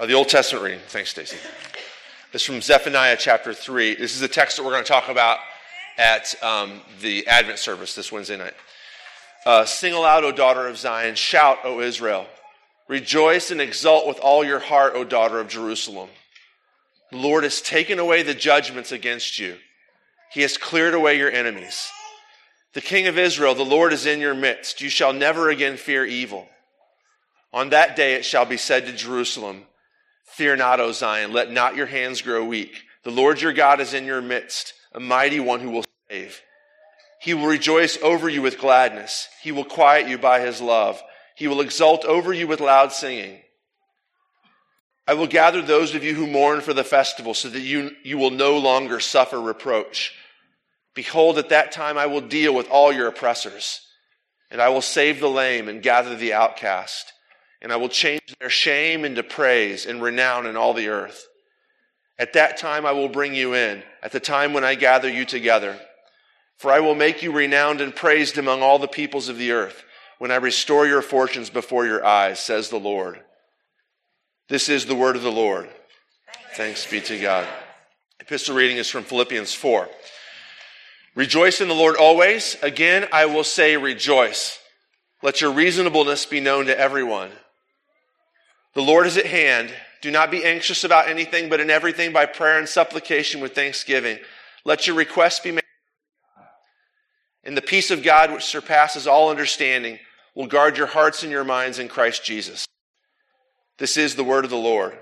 Uh, the Old Testament reading. Thanks, Stacy. This is from Zephaniah chapter 3. This is a text that we're going to talk about at um, the Advent service this Wednesday night. Uh, Sing aloud, O daughter of Zion. Shout, O Israel. Rejoice and exult with all your heart, O daughter of Jerusalem. The Lord has taken away the judgments against you. He has cleared away your enemies. The King of Israel, the Lord is in your midst. You shall never again fear evil. On that day it shall be said to Jerusalem, Fear not, O Zion, let not your hands grow weak. The Lord your God is in your midst, a mighty one who will save. He will rejoice over you with gladness. He will quiet you by his love. He will exult over you with loud singing. I will gather those of you who mourn for the festival so that you, you will no longer suffer reproach. Behold, at that time I will deal with all your oppressors, and I will save the lame and gather the outcast, and I will change their shame into praise and renown in all the earth. At that time I will bring you in, at the time when I gather you together. For I will make you renowned and praised among all the peoples of the earth, when I restore your fortunes before your eyes, says the Lord. This is the word of the Lord. Thanks be to God. Epistle reading is from Philippians 4. Rejoice in the Lord always. Again, I will say rejoice. Let your reasonableness be known to everyone. The Lord is at hand. Do not be anxious about anything, but in everything by prayer and supplication with thanksgiving. Let your requests be made. And the peace of God, which surpasses all understanding, will guard your hearts and your minds in Christ Jesus. This is the word of the Lord.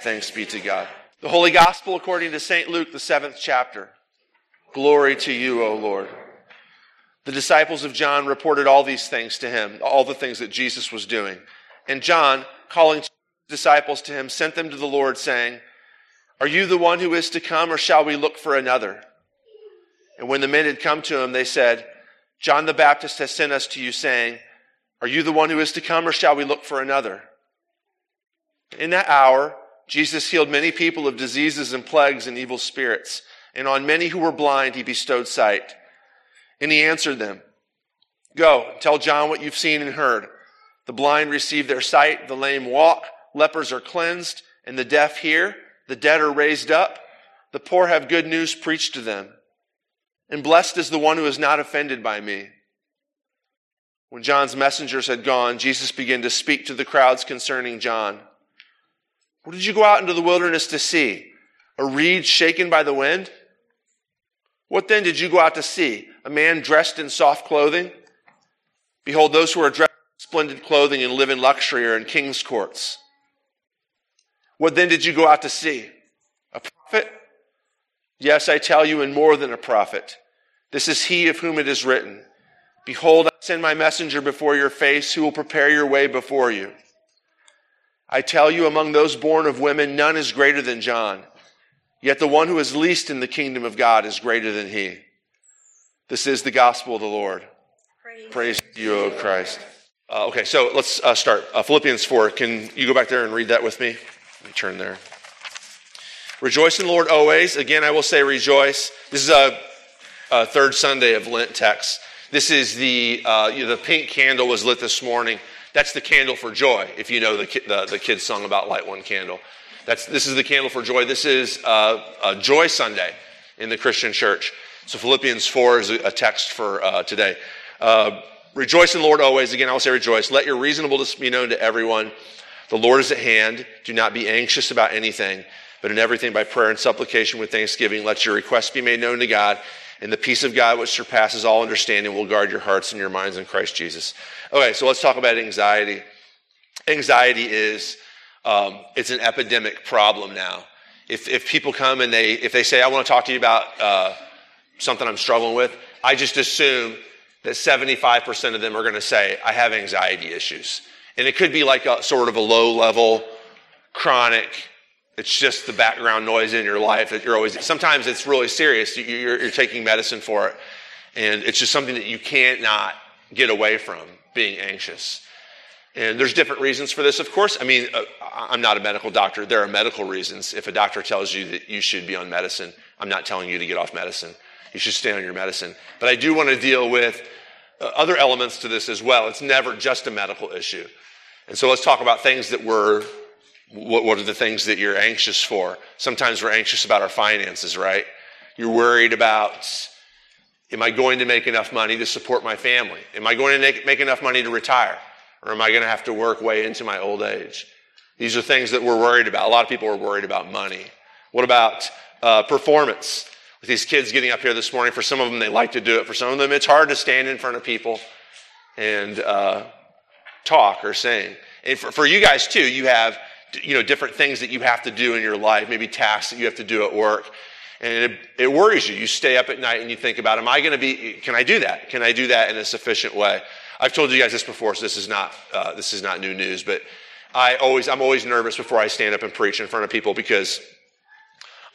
Thanks be to God. The Holy Gospel according to St. Luke, the seventh chapter. Glory to you, O Lord. The disciples of John reported all these things to him, all the things that Jesus was doing. And John, calling disciples to him, sent them to the Lord, saying, Are you the one who is to come, or shall we look for another? And when the men had come to him, they said, John the Baptist has sent us to you, saying, Are you the one who is to come, or shall we look for another? In that hour, Jesus healed many people of diseases and plagues and evil spirits, and on many who were blind he bestowed sight. And he answered them, Go, tell John what you've seen and heard. The blind receive their sight, the lame walk, lepers are cleansed, and the deaf hear, the dead are raised up, the poor have good news preached to them. And blessed is the one who is not offended by me. When John's messengers had gone, Jesus began to speak to the crowds concerning John. What did you go out into the wilderness to see? A reed shaken by the wind? What then did you go out to see? A man dressed in soft clothing? Behold, those who are dressed splendid clothing and live in luxury or in king's courts. What then did you go out to see? A prophet? Yes, I tell you, and more than a prophet. This is he of whom it is written Behold, I send my messenger before your face who will prepare your way before you. I tell you, among those born of women, none is greater than John. Yet the one who is least in the kingdom of God is greater than he. This is the gospel of the Lord. Praise, Praise you, O Christ. Uh, okay, so let's uh, start. Uh, Philippians 4. Can you go back there and read that with me? Let me turn there. Rejoice in the Lord always. Again, I will say rejoice. This is a, a third Sunday of Lent text. This is the, uh, you know, the pink candle was lit this morning. That's the candle for joy, if you know the, the, the kids' song about light one candle. That's, this is the candle for joy. This is uh, a Joy Sunday in the Christian church. So Philippians 4 is a text for uh, today. Uh, rejoice in the Lord always. Again, I will say rejoice. Let your reasonableness be known to everyone. The Lord is at hand. Do not be anxious about anything, but in everything by prayer and supplication with thanksgiving, let your requests be made known to God. And the peace of God, which surpasses all understanding, will guard your hearts and your minds in Christ Jesus. Okay, so let's talk about anxiety. Anxiety is um, it's an epidemic problem now. If, if people come and they if they say I want to talk to you about uh, something I'm struggling with, I just assume that 75% of them are going to say I have anxiety issues, and it could be like a sort of a low level, chronic. It's just the background noise in your life that you're always. Sometimes it's really serious. You're, you're taking medicine for it, and it's just something that you can't not get away from being anxious. And there's different reasons for this, of course. I mean, uh, I'm not a medical doctor. There are medical reasons. If a doctor tells you that you should be on medicine, I'm not telling you to get off medicine. You should stay on your medicine. But I do want to deal with uh, other elements to this as well. It's never just a medical issue. And so let's talk about things that we're What, what are the things that you're anxious for? Sometimes we're anxious about our finances, right? You're worried about, am I going to make enough money to support my family? Am I going to make, make enough money to retire? Or am I going to have to work way into my old age? These are things that we're worried about. A lot of people are worried about money. What about uh, performance? With these kids getting up here this morning, for some of them, they like to do it. For some of them, it's hard to stand in front of people and uh, talk or sing. And for, for you guys too, you have you know different things that you have to do in your life, maybe tasks that you have to do at work, and it, it worries you. You stay up at night and you think about, am I going to be? Can I do that? Can I do that in a sufficient way? I've told you guys this before, so this is not uh, this is not new news. But I always I'm always nervous before I stand up and preach in front of people because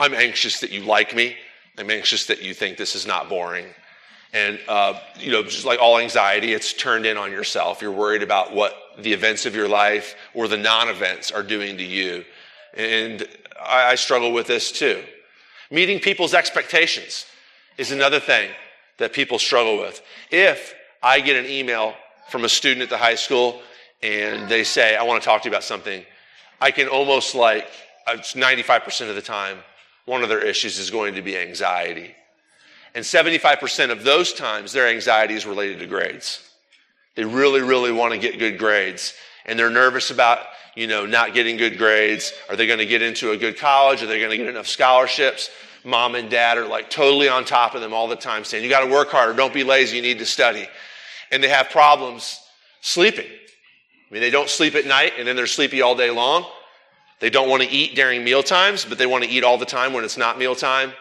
I'm anxious that you like me. I'm anxious that you think this is not boring. And, uh, you know, just like all anxiety, it's turned in on yourself. You're worried about what the events of your life or the non events are doing to you. And I, I struggle with this too. Meeting people's expectations is another thing that people struggle with. If I get an email from a student at the high school and they say, I want to talk to you about something, I can almost like, 95% uh, of the time, one of their issues is going to be anxiety. And 75% of those times, their anxiety is related to grades. They really, really want to get good grades. And they're nervous about, you know, not getting good grades. Are they going to get into a good college? Are they going to get enough scholarships? Mom and dad are like totally on top of them all the time saying, you got to work harder. Don't be lazy. You need to study. And they have problems sleeping. I mean, they don't sleep at night and then they're sleepy all day long. They don't want to eat during meal times, but they want to eat all the time when it's not mealtime.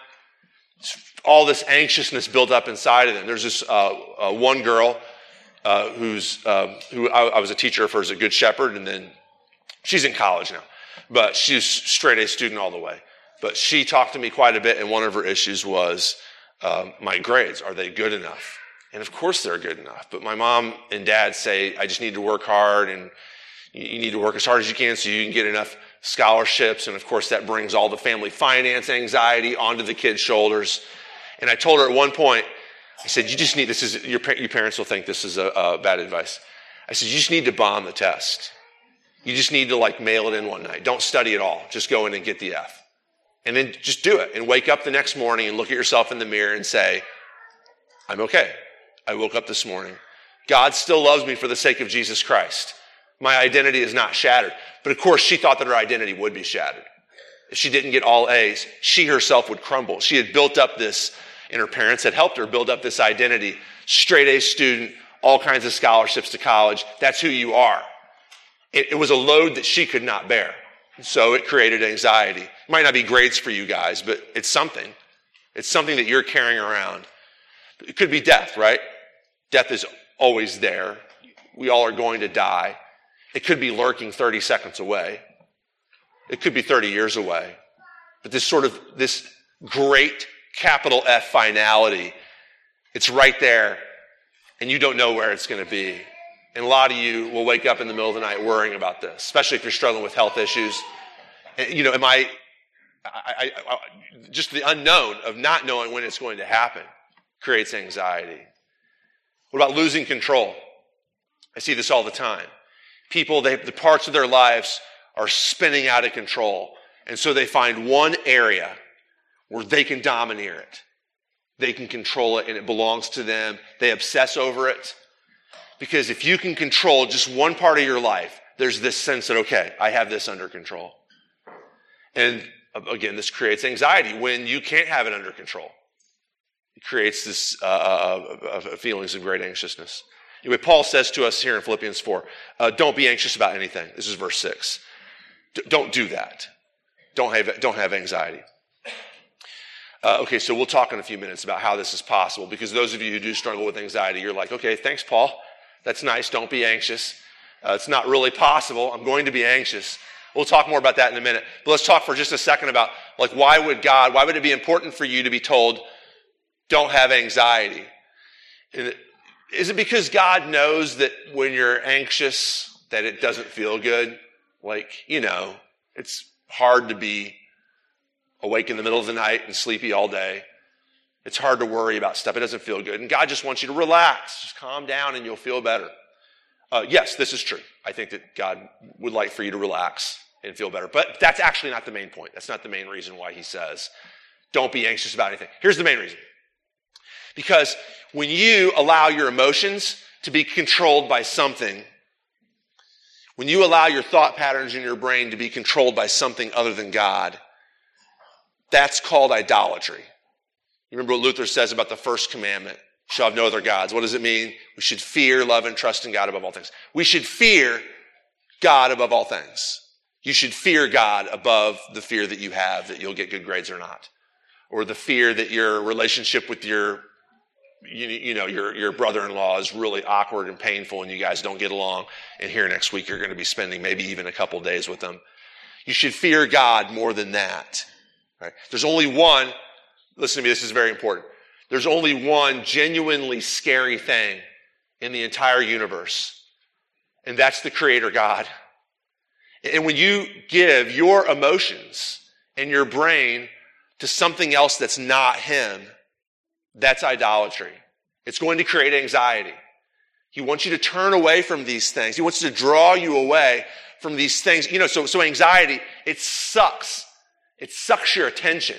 All this anxiousness built up inside of them. There's this uh, uh, one girl uh, who's uh, who I, I, was a teacher for as a Good Shepherd, and then she's in college now, but she's straight A student all the way. But she talked to me quite a bit, and one of her issues was um, my grades. Are they good enough? And of course they're good enough. But my mom and dad say I just need to work hard, and you need to work as hard as you can so you can get enough scholarships. And of course, that brings all the family finance anxiety onto the kids' shoulders. And I told her at one point, I said, You just need this is your, your parents will think this is a, a bad advice. I said, You just need to bomb the test. You just need to like mail it in one night. Don't study at all. Just go in and get the F. And then just do it and wake up the next morning and look at yourself in the mirror and say, I'm okay. I woke up this morning. God still loves me for the sake of Jesus Christ. My identity is not shattered. But of course, she thought that her identity would be shattered. If she didn't get all A's, she herself would crumble. She had built up this, and her parents had helped her build up this identity. Straight A student, all kinds of scholarships to college. That's who you are. It, it was a load that she could not bear. So it created anxiety. It might not be grades for you guys, but it's something. It's something that you're carrying around. It could be death, right? Death is always there. We all are going to die. It could be lurking 30 seconds away. It could be 30 years away. But this sort of, this great capital F finality, it's right there, and you don't know where it's going to be. And a lot of you will wake up in the middle of the night worrying about this, especially if you're struggling with health issues. And, you know, am I, I, I, I, just the unknown of not knowing when it's going to happen creates anxiety. What about losing control? I see this all the time people, they, the parts of their lives are spinning out of control. And so they find one area where they can domineer it. They can control it and it belongs to them. They obsess over it. Because if you can control just one part of your life, there's this sense that, okay, I have this under control. And again, this creates anxiety when you can't have it under control. It creates this uh, uh, uh, uh feelings of great anxiousness. Anyway, Paul says to us here in Philippians 4 uh, don't be anxious about anything. This is verse 6. D- don't do that. Don't have, don't have anxiety. Uh, okay, so we'll talk in a few minutes about how this is possible because those of you who do struggle with anxiety, you're like, okay, thanks, Paul. That's nice. Don't be anxious. Uh, it's not really possible. I'm going to be anxious. We'll talk more about that in a minute. But let's talk for just a second about like why would God, why would it be important for you to be told, don't have anxiety? And is it because God knows that when you're anxious that it doesn't feel good? Like, you know, it's hard to be awake in the middle of the night and sleepy all day. It's hard to worry about stuff. It doesn't feel good. And God just wants you to relax. Just calm down and you'll feel better. Uh, yes, this is true. I think that God would like for you to relax and feel better. But that's actually not the main point. That's not the main reason why he says, don't be anxious about anything. Here's the main reason. Because when you allow your emotions to be controlled by something, when you allow your thought patterns in your brain to be controlled by something other than God, that's called idolatry. You remember what Luther says about the first commandment? Shall have no other gods. What does it mean? We should fear, love, and trust in God above all things. We should fear God above all things. You should fear God above the fear that you have that you'll get good grades or not. Or the fear that your relationship with your, you, you know, your, your brother-in-law is really awkward and painful and you guys don't get along. And here next week you're going to be spending maybe even a couple days with them. You should fear God more than that. Right? There's only one, listen to me, this is very important. There's only one genuinely scary thing in the entire universe, and that's the Creator God. And when you give your emotions and your brain to something else that's not Him, that's idolatry. It's going to create anxiety. He wants you to turn away from these things. He wants to draw you away from these things. You know, so, so anxiety, it sucks. It sucks your attention.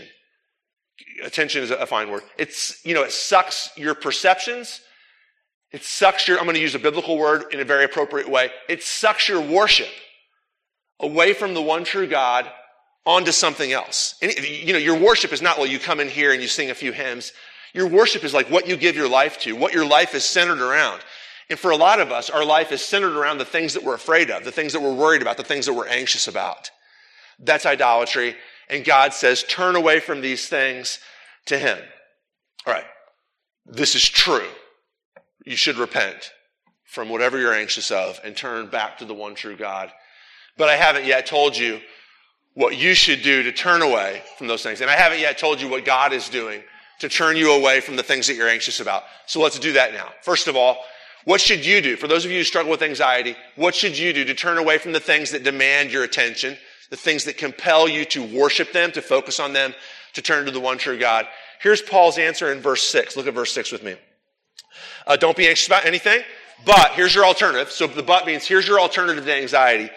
Attention is a fine word. It's, you know, it sucks your perceptions. It sucks your, I'm going to use a biblical word in a very appropriate way. It sucks your worship away from the one true God onto something else. And, you know, your worship is not, well, you come in here and you sing a few hymns. Your worship is like what you give your life to, what your life is centered around. And for a lot of us, our life is centered around the things that we're afraid of, the things that we're worried about, the things that we're anxious about. That's idolatry. And God says, turn away from these things to Him. All right. This is true. You should repent from whatever you're anxious of and turn back to the one true God. But I haven't yet told you what you should do to turn away from those things. And I haven't yet told you what God is doing to turn you away from the things that you're anxious about. So let's do that now. First of all, what should you do? For those of you who struggle with anxiety, what should you do to turn away from the things that demand your attention, the things that compel you to worship them, to focus on them, to turn to the one true God? Here's Paul's answer in verse 6. Look at verse 6 with me. Uh, don't be anxious about anything, but here's your alternative. So the but means here's your alternative to anxiety.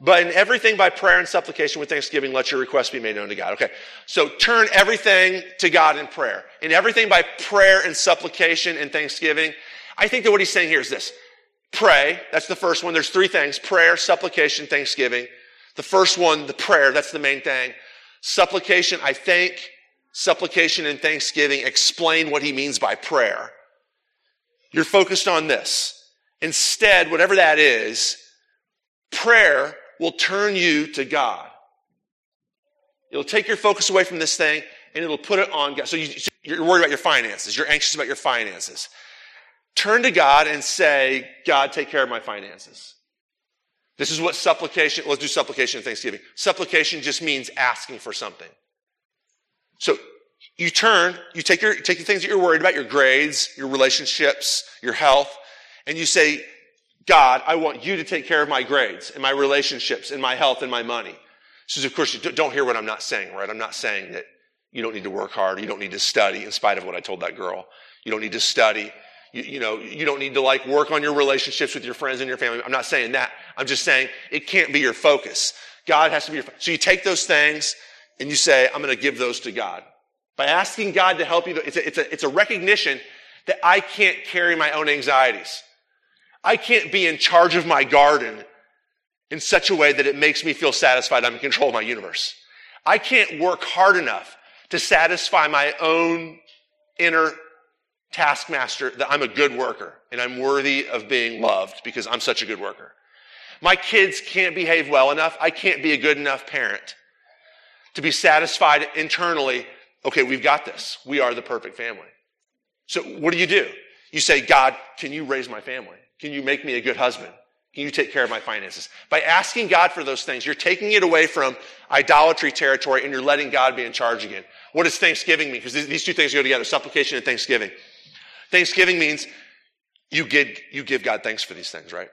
But in everything by prayer and supplication with thanksgiving, let your requests be made known to God. Okay. So turn everything to God in prayer. In everything by prayer and supplication and thanksgiving. I think that what he's saying here is this. Pray. That's the first one. There's three things. Prayer, supplication, thanksgiving. The first one, the prayer, that's the main thing. Supplication, I think, supplication and thanksgiving explain what he means by prayer. You're focused on this. Instead, whatever that is, prayer will turn you to God. It'll take your focus away from this thing and it'll put it on God. So, you, are worried about your finances. You're anxious about your finances. Turn to God and say, God, take care of my finances. This is what supplication, let's do supplication and thanksgiving. Supplication just means asking for something. So you turn, you take your, take the things that you're worried about, your grades, your relationships, your health, and you say, God, I want you to take care of my grades and my relationships and my health and my money. So, of course, you don't hear what I'm not saying, right? I'm not saying that you don't need to work hard. You don't need to study in spite of what I told that girl. You don't need to study. You, you know, you don't need to like work on your relationships with your friends and your family. I'm not saying that. I'm just saying it can't be your focus. God has to be your focus. So you take those things and you say, I'm going to give those to God. By asking God to help you, it's a, it's a, it's a recognition that I can't carry my own anxieties. I can't be in charge of my garden in such a way that it makes me feel satisfied I'm in control of my universe. I can't work hard enough to satisfy my own inner taskmaster that I'm a good worker and I'm worthy of being loved because I'm such a good worker. My kids can't behave well enough. I can't be a good enough parent to be satisfied internally. Okay, we've got this. We are the perfect family. So what do you do? You say, God, can you raise my family? Can you make me a good husband? Can you take care of my finances? By asking God for those things, you're taking it away from idolatry territory and you're letting God be in charge again. What does thanksgiving mean? Because these two things go together, supplication and thanksgiving. Thanksgiving means you give, you give God thanks for these things, right?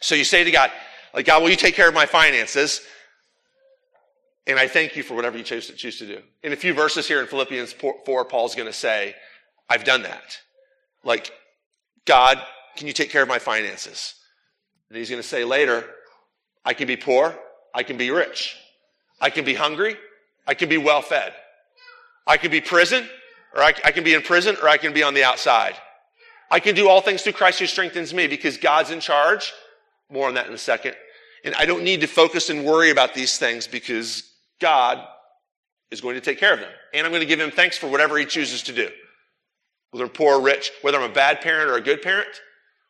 So you say to God, like, God, will you take care of my finances? And I thank you for whatever you choose to, choose to do. In a few verses here in Philippians 4, Paul's going to say, I've done that. Like, God, can you take care of my finances? And he's going to say later, I can be poor I can be rich. I can be hungry. I can be well fed. I can be prison, or I, I can be in prison, or I can be on the outside. I can do all things through Christ who strengthens me because God's in charge. More on that in a second. And I don't need to focus and worry about these things because God is going to take care of them. And I'm going to give him thanks for whatever he chooses to do. Whether I'm poor or rich, whether I'm a bad parent or a good parent,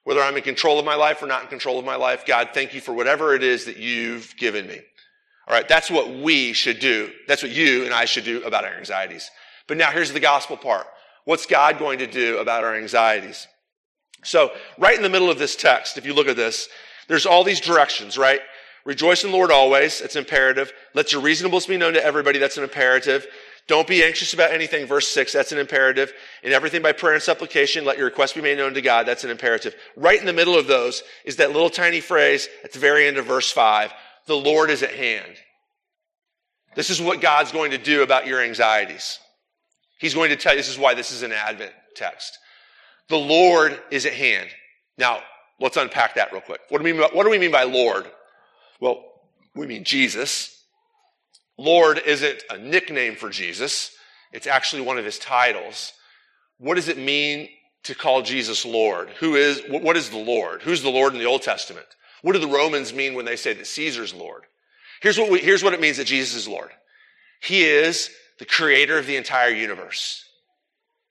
whether I'm in control of my life or not in control of my life, God, thank you for whatever it is that you've given me. All right, that's what we should do. That's what you and I should do about our anxieties. But now here's the gospel part. What's God going to do about our anxieties? So, right in the middle of this text, if you look at this, there's all these directions, right? Rejoice in the Lord always. It's imperative. Let your reasonableness be known to everybody. That's an imperative. Don't be anxious about anything. Verse six. That's an imperative. In everything by prayer and supplication, let your request be made known to God. That's an imperative. Right in the middle of those is that little tiny phrase at the very end of verse five. The Lord is at hand. This is what God's going to do about your anxieties. He's going to tell you this is why this is an Advent text. The Lord is at hand. Now, let's unpack that real quick. What do we mean by, what do we mean by Lord? Well, we mean Jesus. Lord isn't a nickname for Jesus. It's actually one of his titles. What does it mean to call Jesus Lord? Who is, what is the Lord? Who's the Lord in the Old Testament? What do the Romans mean when they say that Caesar's Lord? Here's what we, here's what it means that Jesus is Lord. He is the creator of the entire universe.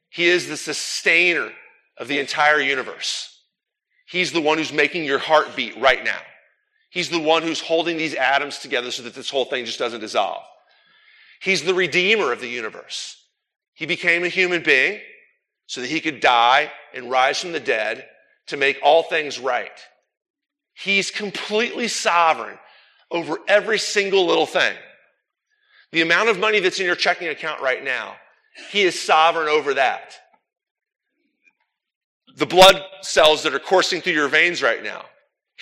He is the sustainer of the entire universe. He's the one who's making your heart beat right now. He's the one who's holding these atoms together so that this whole thing just doesn't dissolve. He's the redeemer of the universe. He became a human being so that he could die and rise from the dead to make all things right. He's completely sovereign over every single little thing. The amount of money that's in your checking account right now, he is sovereign over that. The blood cells that are coursing through your veins right now,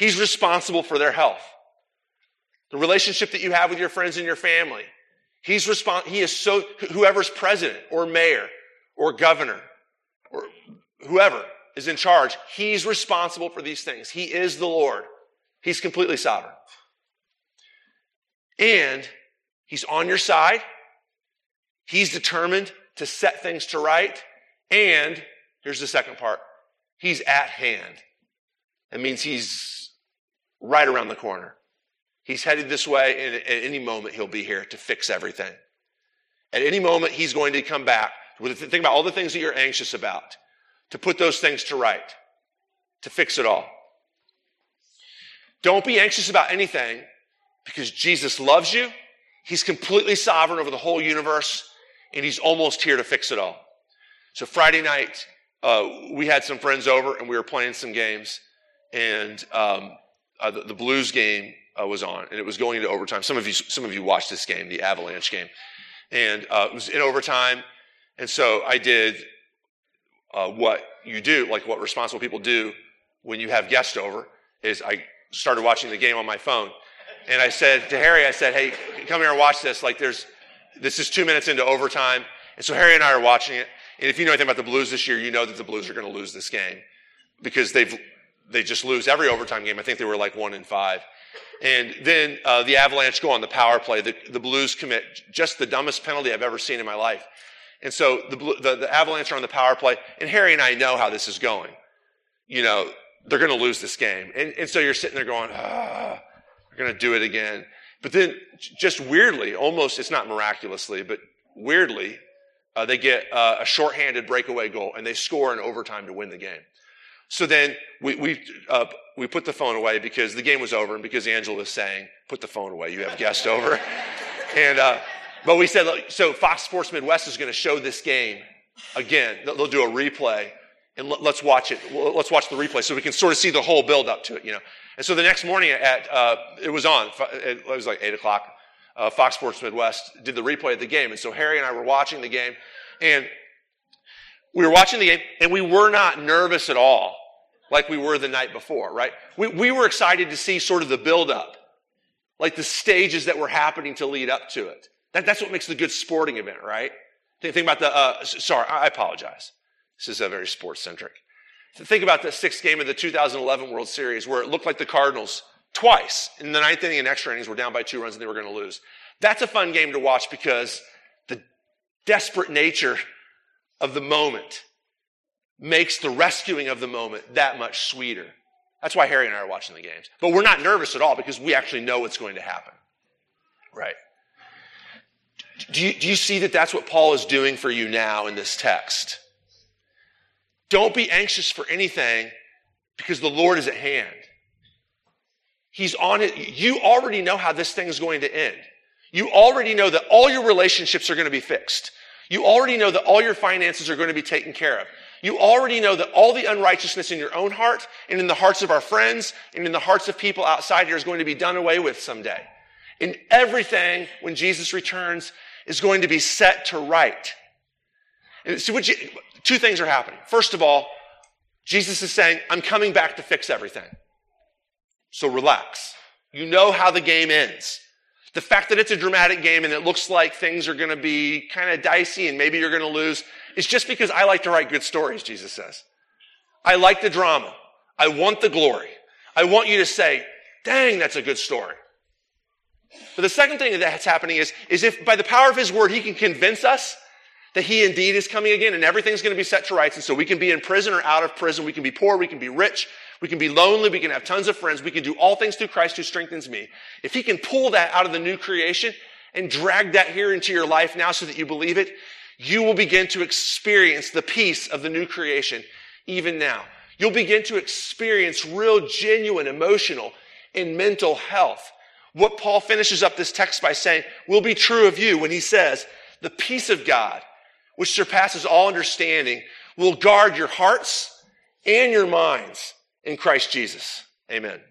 He's responsible for their health. The relationship that you have with your friends and your family. He's respon- he is so, whoever's president or mayor or governor or whoever is in charge, he's responsible for these things. He is the Lord. He's completely sovereign. And he's on your side. He's determined to set things to right. And here's the second part. He's at hand. That means he's right around the corner. He's headed this way, and at any moment, he'll be here to fix everything. At any moment, he's going to come back. Think about all the things that you're anxious about, to put those things to right, to fix it all. Don't be anxious about anything because Jesus loves you. He's completely sovereign over the whole universe, and he's almost here to fix it all. So Friday night, uh, we had some friends over, and we were playing some games, and um, uh, the, the, Blues game uh, was on, and it was going into overtime. Some of you, some of you watched this game, the Avalanche game, and uh, it was in overtime. And so I did uh, what you do, like what responsible people do when you have guests over, is I started watching the game on my phone, and I said to Harry, I said, "Hey, come here and watch this. Like, there's this is two minutes into overtime." And so Harry and I are watching it. And if you know anything about the Blues this year, you know that the Blues are going to lose this game because they've they just lose every overtime game. I think they were like one in five. And then uh, the Avalanche go on the power play. The, the, Blues commit just the dumbest penalty I've ever seen in my life. And so the, the, the Avalanche are on the power play, and Harry and I know how this is going. You know, they're going to lose this game. And, and so you're sitting there going, ah, they're going to do it again. But then, just weirdly, almost, it's not miraculously, but weirdly, uh, they get uh, a shorthanded breakaway goal and they score in overtime to win the game. So then we, we, uh, we put the phone away because the game was over and because Angela was saying, put the phone away, you have guests over. And, uh, but we said, so Fox Sports Midwest is going to show this game again. They'll do a replay and let's watch it. Let's watch the replay so we can sort of see the whole build up to it, you know. And so the next morning at, uh, it was on, it was like eight o'clock. Uh, Fox Sports Midwest did the replay of the game. And so Harry and I were watching the game and we were watching the game and we were not nervous at all like we were the night before, right? We, we were excited to see sort of the build-up, like the stages that were happening to lead up to it. That, that's what makes the good sporting event, right? Think, think about the, uh, sorry, I apologize. This is a very sports centric. Think about the sixth game of the 2011 World Series where it looked like the Cardinals twice. In the ninth inning and extra innings, we're down by two runs and they were going to lose. That's a fun game to watch because the desperate nature of the moment makes the rescuing of the moment that much sweeter. That's why Harry and I are watching the games. But we're not nervous at all because we actually know what's going to happen. Right. Do you, do you see that that's what Paul is doing for you now in this text? Don't be anxious for anything because the Lord is at hand. He's on it. You already know how this thing is going to end. You already know that all your relationships are going to be fixed. You already know that all your finances are going to be taken care of. You already know that all the unrighteousness in your own heart and in the hearts of our friends and in the hearts of people outside here is going to be done away with someday. And everything, when Jesus returns, is going to be set to right. See, you, two things are happening. First of all, Jesus is saying, I'm coming back to fix everything. So relax. You know how the game ends. The fact that it's a dramatic game and it looks like things are going to be kind of dicey and maybe you're going to lose is just because I like to write good stories, Jesus says. I like the drama. I want the glory. I want you to say, dang, that's a good story. But the second thing that's happening is, is if by the power of his word, he can convince us that he indeed is coming again and everything's going to be set to rights. And so we can be in prison or out of prison. We can be poor. We can be rich. We can be lonely. We can have tons of friends. We can do all things through Christ who strengthens me. If he can pull that out of the new creation and drag that here into your life now so that you believe it, you will begin to experience the peace of the new creation even now. You'll begin to experience real, genuine, emotional, and mental health. What Paul finishes up this text by saying will be true of you when he says, the peace of God, which surpasses all understanding, will guard your hearts and your minds in Christ Jesus. Amen.